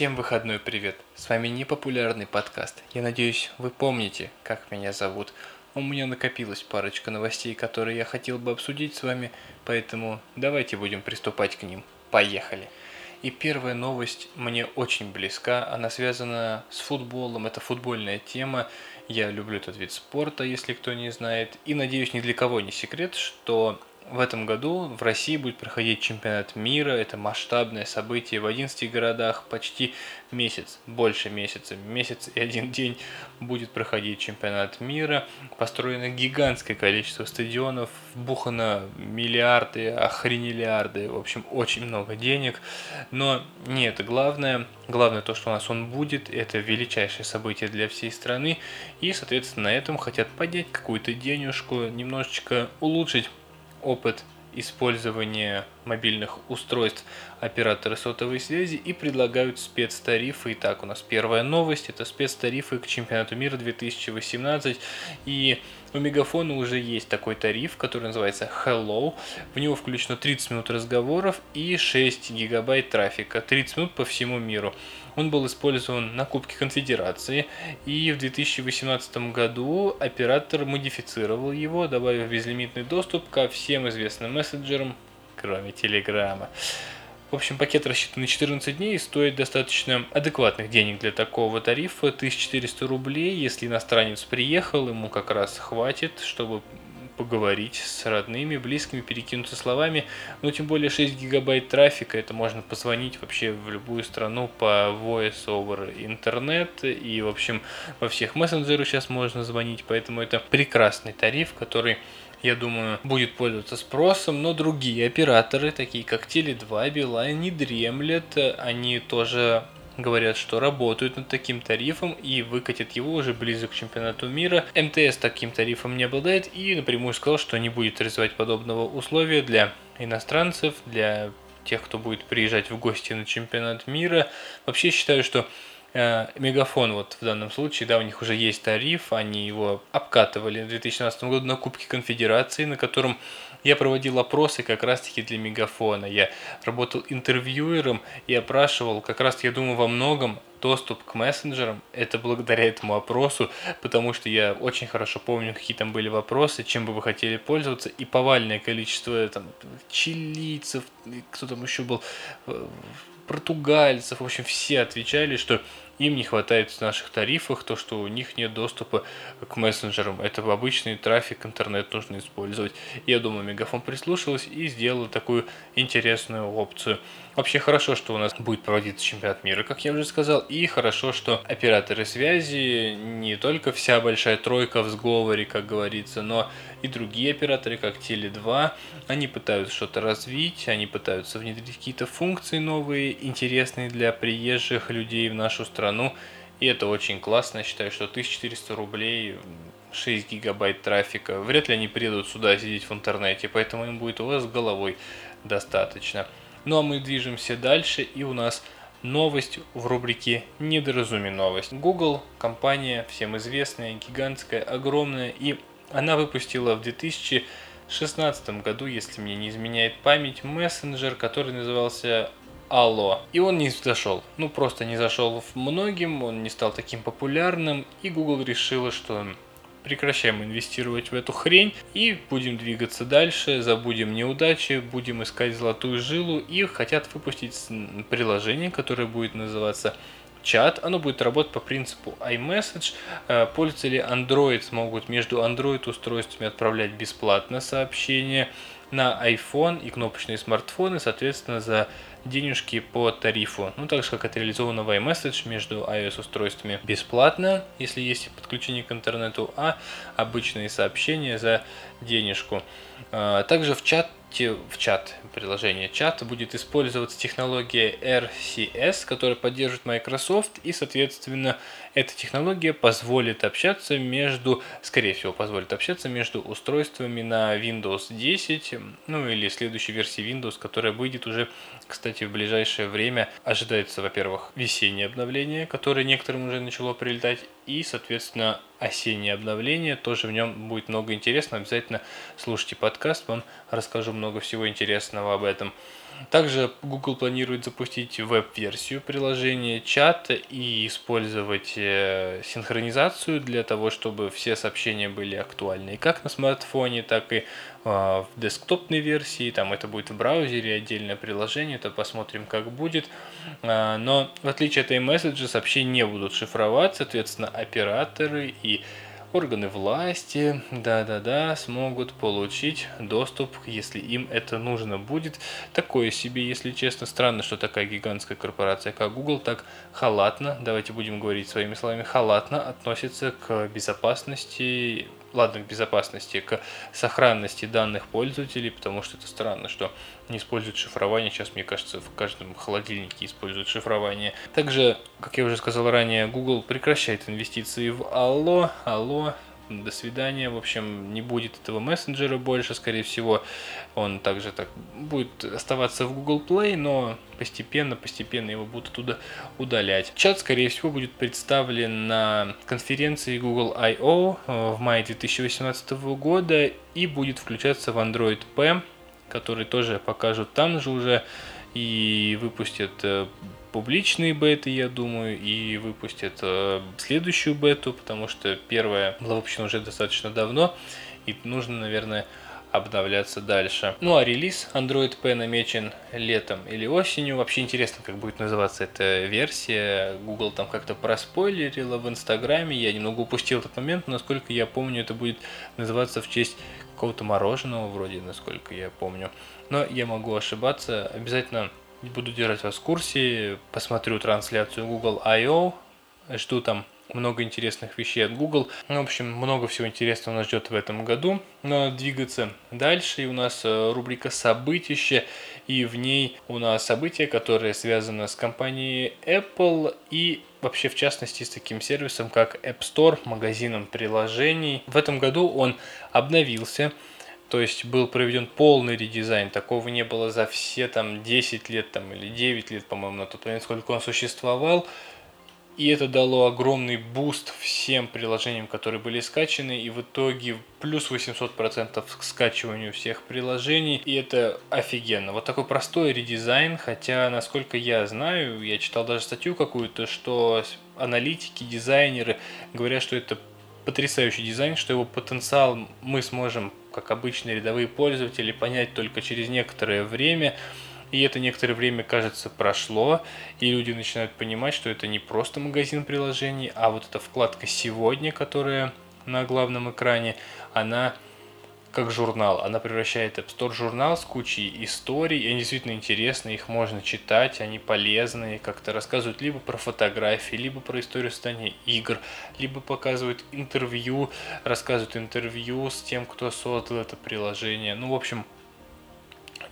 Всем выходной привет! С вами непопулярный подкаст. Я надеюсь, вы помните, как меня зовут. У меня накопилась парочка новостей, которые я хотел бы обсудить с вами, поэтому давайте будем приступать к ним. Поехали! И первая новость мне очень близка, она связана с футболом, это футбольная тема. Я люблю этот вид спорта, если кто не знает. И надеюсь, ни для кого не секрет, что в этом году в России будет проходить чемпионат мира. Это масштабное событие в 11 городах. Почти месяц, больше месяца, месяц и один день будет проходить чемпионат мира. Построено гигантское количество стадионов, вбухано миллиарды, охренелиарды. В общем, очень много денег. Но не это главное. Главное то, что у нас он будет. Это величайшее событие для всей страны. И, соответственно, на этом хотят поднять какую-то денежку, немножечко улучшить опыт использования мобильных устройств операторы сотовой связи и предлагают спецтарифы. Итак, у нас первая новость – это спецтарифы к чемпионату мира 2018. И у Мегафона уже есть такой тариф, который называется Hello. В него включено 30 минут разговоров и 6 гигабайт трафика. 30 минут по всему миру. Он был использован на Кубке Конфедерации, и в 2018 году оператор модифицировал его, добавив безлимитный доступ ко всем известным мессенджерам, кроме Телеграма. В общем, пакет рассчитан на 14 дней и стоит достаточно адекватных денег для такого тарифа, 1400 рублей. Если иностранец приехал, ему как раз хватит, чтобы поговорить с родными, близкими, перекинуться словами. Но тем более 6 гигабайт трафика, это можно позвонить вообще в любую страну по voice over интернет. И, в общем, во всех мессенджерах сейчас можно звонить, поэтому это прекрасный тариф, который я думаю, будет пользоваться спросом, но другие операторы, такие как Теле2, Билайн, не дремлят, они тоже говорят, что работают над таким тарифом и выкатят его уже ближе к чемпионату мира. МТС таким тарифом не обладает и напрямую сказал, что не будет развивать подобного условия для иностранцев, для тех, кто будет приезжать в гости на чемпионат мира. Вообще считаю, что Мегафон вот в данном случае, да, у них уже есть тариф, они его обкатывали в 2017 году на Кубке Конфедерации, на котором я проводил опросы как раз-таки для Мегафона. Я работал интервьюером и опрашивал как раз, я думаю, во многом доступ к мессенджерам. Это благодаря этому опросу, потому что я очень хорошо помню, какие там были вопросы, чем бы вы хотели пользоваться, и повальное количество там чилийцев, кто там еще был, э, португальцев, в общем, все отвечали, что им не хватает в наших тарифах то, что у них нет доступа к мессенджерам. Это обычный трафик, интернет нужно использовать. Я думаю, Мегафон прислушалась и сделала такую интересную опцию. Вообще хорошо, что у нас будет проводиться чемпионат мира, как я уже сказал, и хорошо, что операторы связи, не только вся большая тройка в сговоре, как говорится, но и другие операторы, как Теле2, они пытаются что-то развить, они пытаются внедрить какие-то функции новые, интересные для приезжих людей в нашу страну, и это очень классно, я считаю, что 1400 рублей 6 гигабайт трафика. Вряд ли они приедут сюда сидеть в интернете, поэтому им будет у вас головой достаточно. Ну а мы движемся дальше, и у нас новость в рубрике «Недоразуми новость». Google, компания всем известная, гигантская, огромная, и она выпустила в 2016 году, если мне не изменяет память, мессенджер, который назывался Алло. И он не зашел. Ну, просто не зашел в многим, он не стал таким популярным, и Google решила, что прекращаем инвестировать в эту хрень и будем двигаться дальше, забудем неудачи, будем искать золотую жилу и хотят выпустить приложение, которое будет называться чат. Оно будет работать по принципу iMessage. Э, пользователи Android смогут между Android устройствами отправлять бесплатно сообщения на iPhone и кнопочные смартфоны, соответственно, за денежки по тарифу. Ну, так же, как это реализовано в iMessage между iOS-устройствами бесплатно, если есть подключение к интернету, а обычные сообщения за денежку. А, также в чат в чат приложение чат будет использоваться технология RCS, которая поддерживает Microsoft, и, соответственно, эта технология позволит общаться между, скорее всего, позволит общаться между устройствами на Windows 10, ну или следующей версии Windows, которая выйдет уже, кстати, в ближайшее время. Ожидается, во-первых, весеннее обновление, которое некоторым уже начало прилетать, и, соответственно, осеннее обновление, тоже в нем будет много интересного. Обязательно слушайте подкаст, вам расскажу много всего интересного об этом. Также Google планирует запустить веб-версию приложения чата и использовать э, синхронизацию для того, чтобы все сообщения были актуальны как на смартфоне, так и а, в десктопной версии. Там это будет в браузере, отдельное приложение, это посмотрим, как будет. А, но в отличие от iMessage, сообщения не будут шифроваться, соответственно, операторы и органы власти, да-да-да, смогут получить доступ, если им это нужно будет. Такое себе, если честно, странно, что такая гигантская корпорация, как Google, так халатно, давайте будем говорить своими словами, халатно относится к безопасности ладно, к безопасности, к сохранности данных пользователей, потому что это странно, что не используют шифрование. Сейчас, мне кажется, в каждом холодильнике используют шифрование. Также, как я уже сказал ранее, Google прекращает инвестиции в Allo. Allo до свидания. В общем, не будет этого мессенджера больше, скорее всего. Он также так будет оставаться в Google Play, но постепенно, постепенно его будут туда удалять. Чат, скорее всего, будет представлен на конференции Google I.O. в мае 2018 года и будет включаться в Android P, который тоже покажут там же уже и выпустят э, публичные беты, я думаю, и выпустят э, следующую бету, потому что первая была выпущена уже достаточно давно, и нужно, наверное, обновляться дальше. Ну а релиз Android P намечен летом или осенью. Вообще интересно, как будет называться эта версия. Google там как-то проспойлерила в Инстаграме. Я немного упустил этот момент, но насколько я помню, это будет называться в честь какого-то мороженого вроде, насколько я помню. Но я могу ошибаться. Обязательно Буду держать вас в курсе, посмотрю трансляцию Google I.O., жду там много интересных вещей от Google. Ну, в общем, много всего интересного нас ждет в этом году. Но двигаться дальше. И у нас э, рубрика «Событище». И в ней у нас события, которые связаны с компанией Apple и вообще в частности с таким сервисом, как App Store, магазином приложений. В этом году он обновился. То есть был проведен полный редизайн. Такого не было за все там 10 лет там, или 9 лет, по-моему, на тот момент, сколько он существовал. И это дало огромный boost всем приложениям, которые были скачаны. И в итоге плюс 800% к скачиванию всех приложений. И это офигенно. Вот такой простой редизайн. Хотя, насколько я знаю, я читал даже статью какую-то, что аналитики, дизайнеры говорят, что это потрясающий дизайн, что его потенциал мы сможем, как обычные рядовые пользователи, понять только через некоторое время. И это некоторое время, кажется, прошло, и люди начинают понимать, что это не просто магазин приложений, а вот эта вкладка «Сегодня», которая на главном экране, она как журнал. Она превращает App Store журнал с кучей историй, они действительно интересны, их можно читать, они полезные, как-то рассказывают либо про фотографии, либо про историю создания игр, либо показывают интервью, рассказывают интервью с тем, кто создал это приложение. Ну, в общем,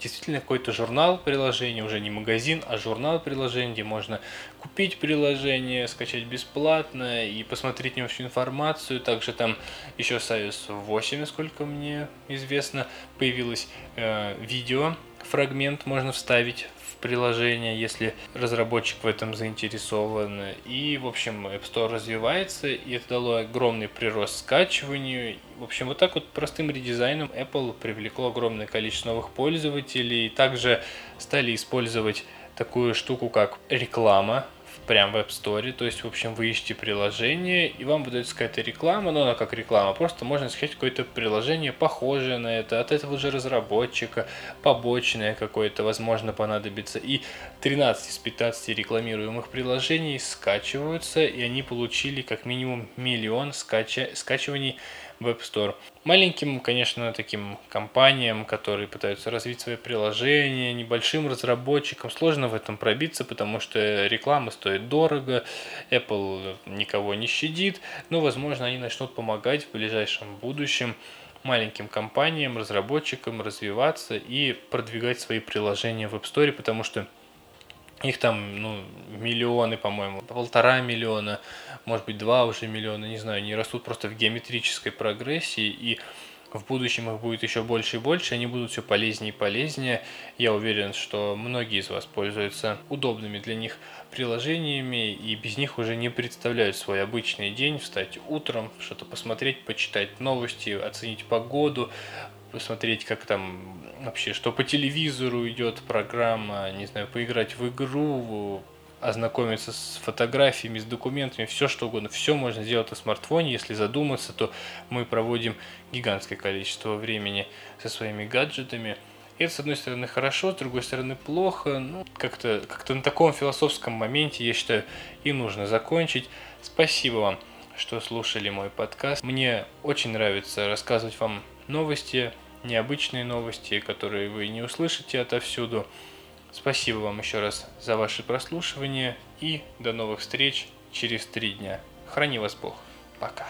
действительно какой-то журнал приложения, уже не магазин, а журнал приложений, где можно купить приложение, скачать бесплатно и посмотреть в всю информацию. Также там еще с iOS 8, насколько мне известно, появилось э, видео, фрагмент можно вставить приложения, если разработчик в этом заинтересован. И, в общем, App Store развивается, и это дало огромный прирост скачиванию. В общем, вот так вот простым редизайном Apple привлекло огромное количество новых пользователей. Также стали использовать такую штуку, как реклама прям в App Store. То есть, в общем, вы ищете приложение, и вам выдается какая-то реклама, но она как реклама. Просто можно скачать какое-то приложение, похожее на это, от этого же разработчика, побочное какое-то, возможно, понадобится. И 13 из 15 рекламируемых приложений скачиваются, и они получили как минимум миллион скача... скачиваний App Store. Маленьким, конечно, таким компаниям, которые пытаются развить свои приложения, небольшим разработчикам сложно в этом пробиться, потому что реклама стоит дорого, Apple никого не щадит, но, возможно, они начнут помогать в ближайшем будущем маленьким компаниям, разработчикам развиваться и продвигать свои приложения в App Store, потому что их там, ну, миллионы, по-моему, полтора миллиона, может быть, два уже миллиона, не знаю, они растут просто в геометрической прогрессии, и в будущем их будет еще больше и больше, они будут все полезнее и полезнее. Я уверен, что многие из вас пользуются удобными для них приложениями и без них уже не представляют свой обычный день, встать утром, что-то посмотреть, почитать новости, оценить погоду, посмотреть, как там вообще, что по телевизору идет программа, не знаю, поиграть в игру, ознакомиться с фотографиями, с документами, все что угодно. Все можно сделать на смартфоне. Если задуматься, то мы проводим гигантское количество времени со своими гаджетами. И это, с одной стороны, хорошо, с другой стороны, плохо. Ну, как-то как на таком философском моменте, я считаю, и нужно закончить. Спасибо вам, что слушали мой подкаст. Мне очень нравится рассказывать вам новости, необычные новости, которые вы не услышите отовсюду. Спасибо вам еще раз за ваше прослушивание и до новых встреч через три дня. Храни вас Бог. Пока.